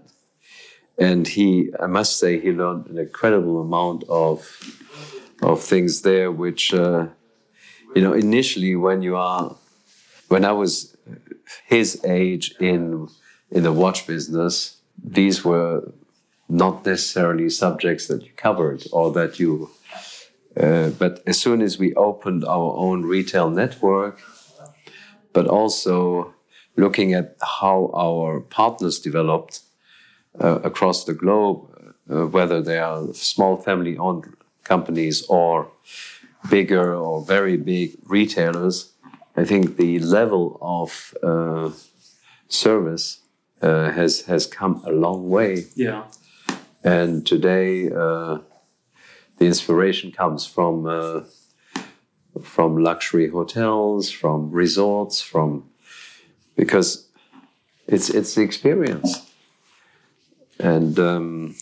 and he I must say he learned an incredible amount of of things there, which uh, you know initially when you are when I was his age in in the watch business, these were not necessarily subjects that you covered or that you. Uh, but as soon as we opened our own retail network, but also looking at how our partners developed uh, across the globe, uh, whether they are small family owned companies or bigger or very big retailers, I think the level of uh, service uh, has has come a long way. Yeah. And today, uh, the inspiration comes from uh, from luxury hotels, from resorts, from because it's it's the experience, and um,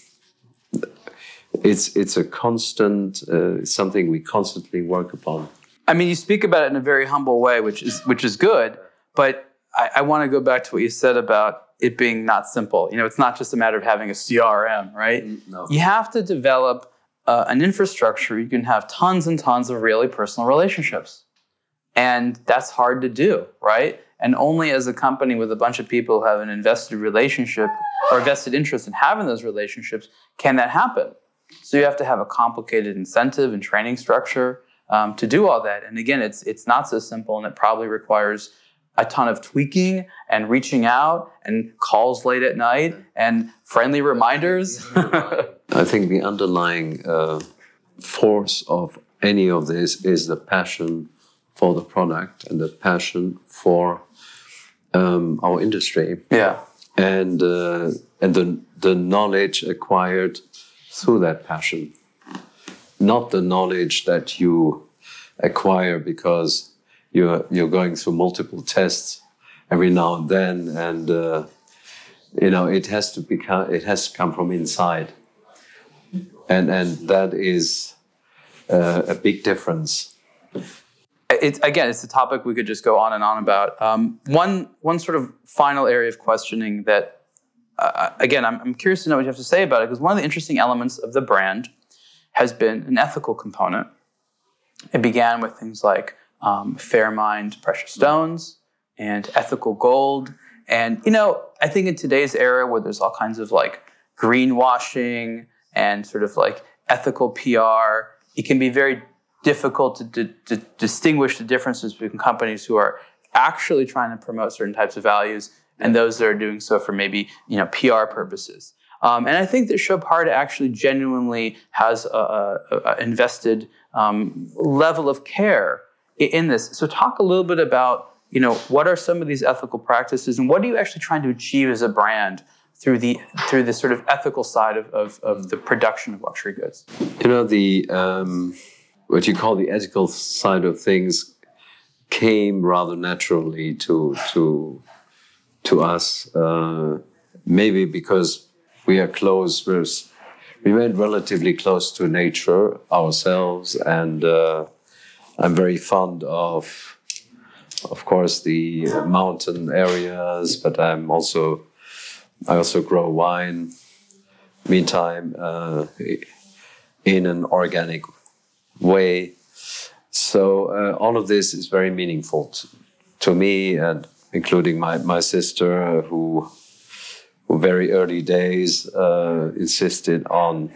it's it's a constant uh, something we constantly work upon. I mean, you speak about it in a very humble way, which is which is good. But I, I want to go back to what you said about it being not simple. You know, it's not just a matter of having a CRM, right? No. You have to develop uh, an infrastructure. You can have tons and tons of really personal relationships, and that's hard to do, right? And only as a company with a bunch of people who have an invested relationship or vested interest in having those relationships can that happen. So you have to have a complicated incentive and training structure um, to do all that. And again, it's it's not so simple, and it probably requires a ton of tweaking and reaching out and calls late at night and friendly reminders. I think the underlying uh, force of any of this is the passion for the product and the passion for um, our industry yeah. and uh, and the the knowledge acquired through that passion, not the knowledge that you acquire because you're you're going through multiple tests every now and then, and uh, you know it has to become it has to come from inside, and and that is uh, a big difference. It's again, it's a topic we could just go on and on about. Um, one one sort of final area of questioning that, uh, again, I'm, I'm curious to know what you have to say about it because one of the interesting elements of the brand has been an ethical component. It began with things like um, Fairmined precious stones and ethical gold. And, you know, I think in today's era where there's all kinds of like greenwashing and sort of like ethical PR, it can be very difficult to, to, to distinguish the differences between companies who are actually trying to promote certain types of values and those that are doing so for maybe, you know, PR purposes. Um, and I think that Chopard actually genuinely has a, a, a invested um, level of care in this. So talk a little bit about, you know, what are some of these ethical practices and what are you actually trying to achieve as a brand through the through the sort of ethical side of, of, of the production of luxury goods? You know the um, what you call the ethical side of things came rather naturally to to to us. Uh, maybe because we are close, we're, we went relatively close to nature ourselves, and uh, I'm very fond of, of course, the mountain areas. But I'm also, I also grow wine. Meantime, uh, in an organic way. So uh, all of this is very meaningful to, to me, and including my my sister, who, who very early days uh, insisted on,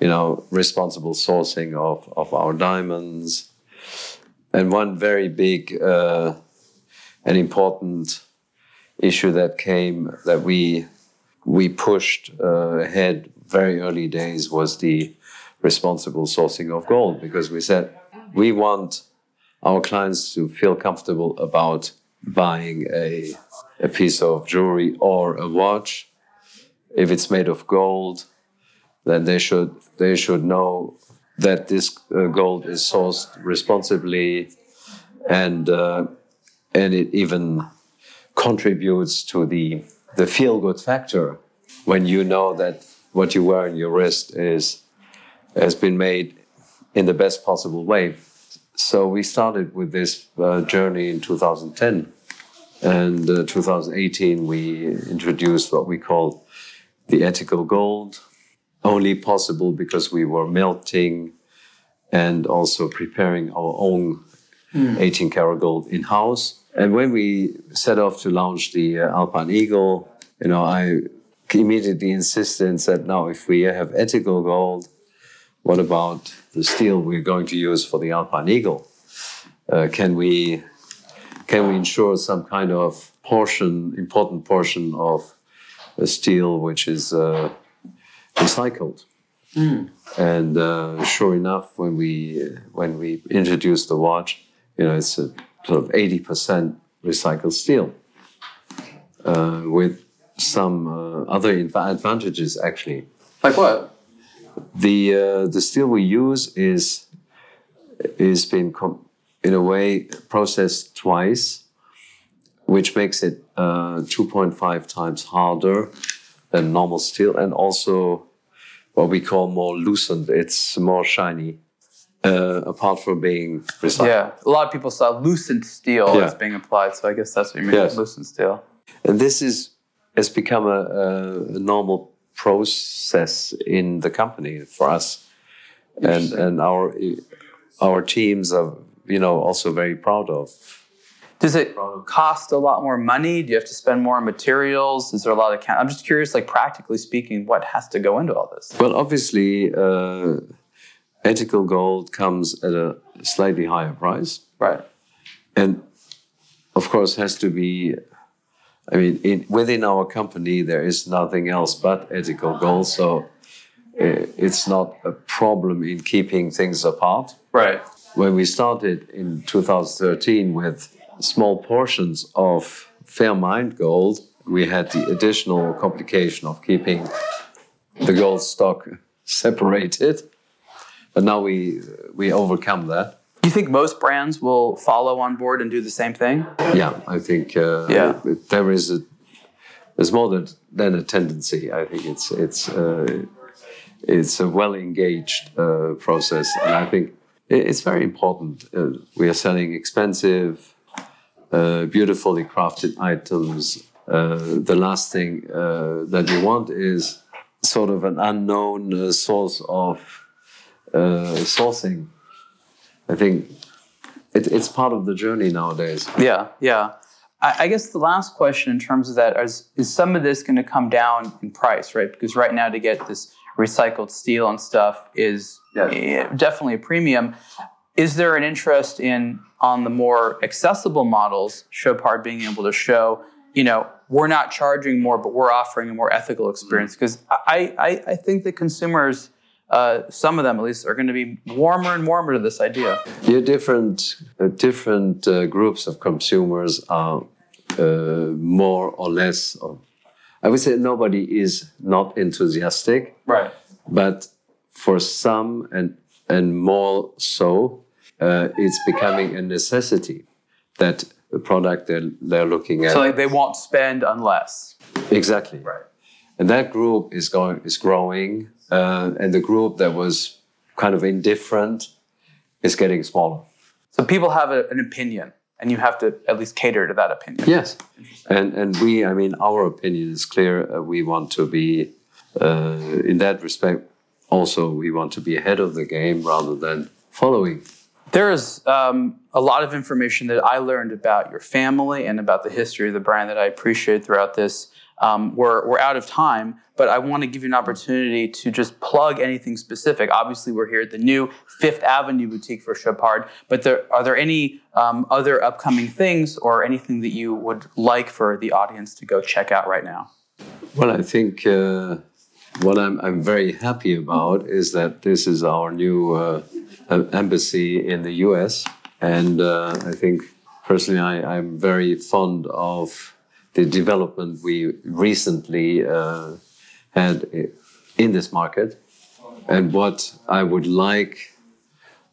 you know, responsible sourcing of of our diamonds, and one very big uh, and important issue that came that we we pushed uh, ahead very early days was the responsible sourcing of gold because we said we want our clients to feel comfortable about buying a, a piece of jewelry or a watch. If it's made of gold then they should they should know that this uh, gold is sourced responsibly and uh, and it even contributes to the the feel good factor when you know that what you wear on your wrist is has been made in the best possible way. So we started with this uh, journey in 2010. And uh, 2018, we introduced what we call the ethical gold, only possible because we were melting and also preparing our own 18 karat gold in house. and when we set off to launch the uh, Alpine Eagle, you know, I immediately insisted and said, now, if we have ethical gold, what about the steel we're going to use for the Alpine Eagle? Uh, can we can we ensure some kind of portion, important portion of the steel which is uh, recycled? And uh, sure enough, when we when we introduced the watch, you know, it's a sort of eighty percent recycled steel, uh, with some uh, other advantages actually. Like what? The uh, the steel we use is is been com- in a way processed twice, which makes it uh, 2.5 times harder than normal steel, and also what we call more Lucent. It's more shiny, uh, apart from being recycled. Yeah, a lot of people saw Lucent steel Yeah. as being applied, so I guess that's what you mean Yes. steel. And this is has become a, a, a normal process in the company for us, and and our our teams are you know also very proud of. Does it cost a lot more money? Do you have to spend more on materials? Is there a lot of? Ca- I'm just curious, like practically speaking, what has to go into all this? Well, obviously, uh, ethical gold comes at a slightly higher price, Right. and of course has to be. I mean, in, within our company, there is nothing else but ethical gold, so uh, it's not a problem in keeping things apart. Right. when we started in 2013 with small portions of Fairmined gold, we had the additional complication of keeping the gold stock separated. But now we we overcome that. Do you think most brands will follow on board and do the same thing? Yeah, I think uh, Yeah. there is a there's more than, than a tendency. I think it's it's uh, it's a well engaged uh, process, and I think it's very important. Uh, we are selling expensive, uh, beautifully crafted items. Uh, the last thing uh, that you want is sort of an unknown uh, source of uh, sourcing. I think it, it's part of the journey nowadays. Yeah, yeah. I, I guess the last question in terms of that is is some of this going to come down in price, right? Because right now to get this recycled steel and stuff is Yes. eh, definitely a premium. Is there an interest in on the more accessible models, Chopard being able to show, you know, we're not charging more, but we're offering a more ethical experience? Because I, I, I think that consumers, uh, some of them at least, are going to be warmer and warmer to this idea. Yeah, different uh, different uh, groups of consumers are uh, more or less. Or, I would say nobody is not enthusiastic, Right. but for some and and more so, uh, it's becoming a necessity that the product they're, they're looking at So like they won't spend unless. exactly Right. and that group is going is growing, uh, and the group that was kind of indifferent is getting smaller. So people have a, an opinion, and you have to at least cater to that opinion. Yes, and and we, I mean, our opinion is clear. Uh, we want to be, uh, in that respect, also we want to be ahead of the game rather than following. There's um, a lot of information that I learned about your family and about the history of the brand that I appreciate throughout this. Um, we're, we're out of time, but I want to give you an opportunity to just plug anything specific. Obviously, we're here at the new Fifth Avenue boutique for Chopard, but there, are there any um, other upcoming things or anything that you would like for the audience to go check out right now? Well, I think uh, what I'm I'm very happy about is that this is our new uh, embassy in the U.S. And uh, I think personally, I, I'm very fond of the development we recently uh, had in this market. And what I would like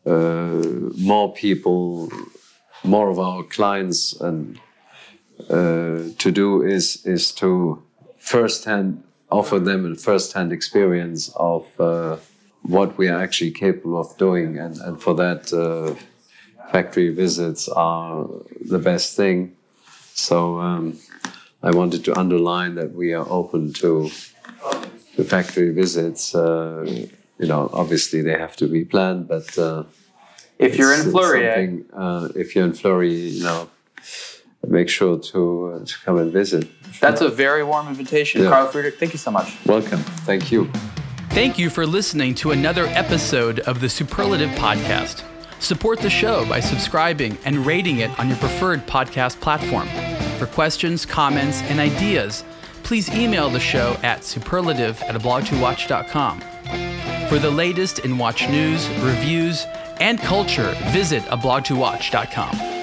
uh, more people, more of our clients, and uh, to do is is to firsthand offer them a firsthand experience of uh, what we are actually capable of doing, and and for that, uh, factory visits are the best thing. So um, I wanted to underline that we are open to to factory visits. Uh, you know, obviously they have to be planned, but uh, If you're in Fleurier, eh? uh, if you're in Fleurier, you know, make sure to, uh, to come and visit. That's a very warm invitation. Yeah. Carl Friedrich, thank you so much. Welcome. Thank you. Thank you for listening to another episode of the Superlative Podcast. Support the show by subscribing and rating it on your preferred podcast platform. For questions, comments, and ideas, please email the show at superlative at ablogtowatch.com. For the latest in watch news, reviews, and culture, visit ablogtowatch.com.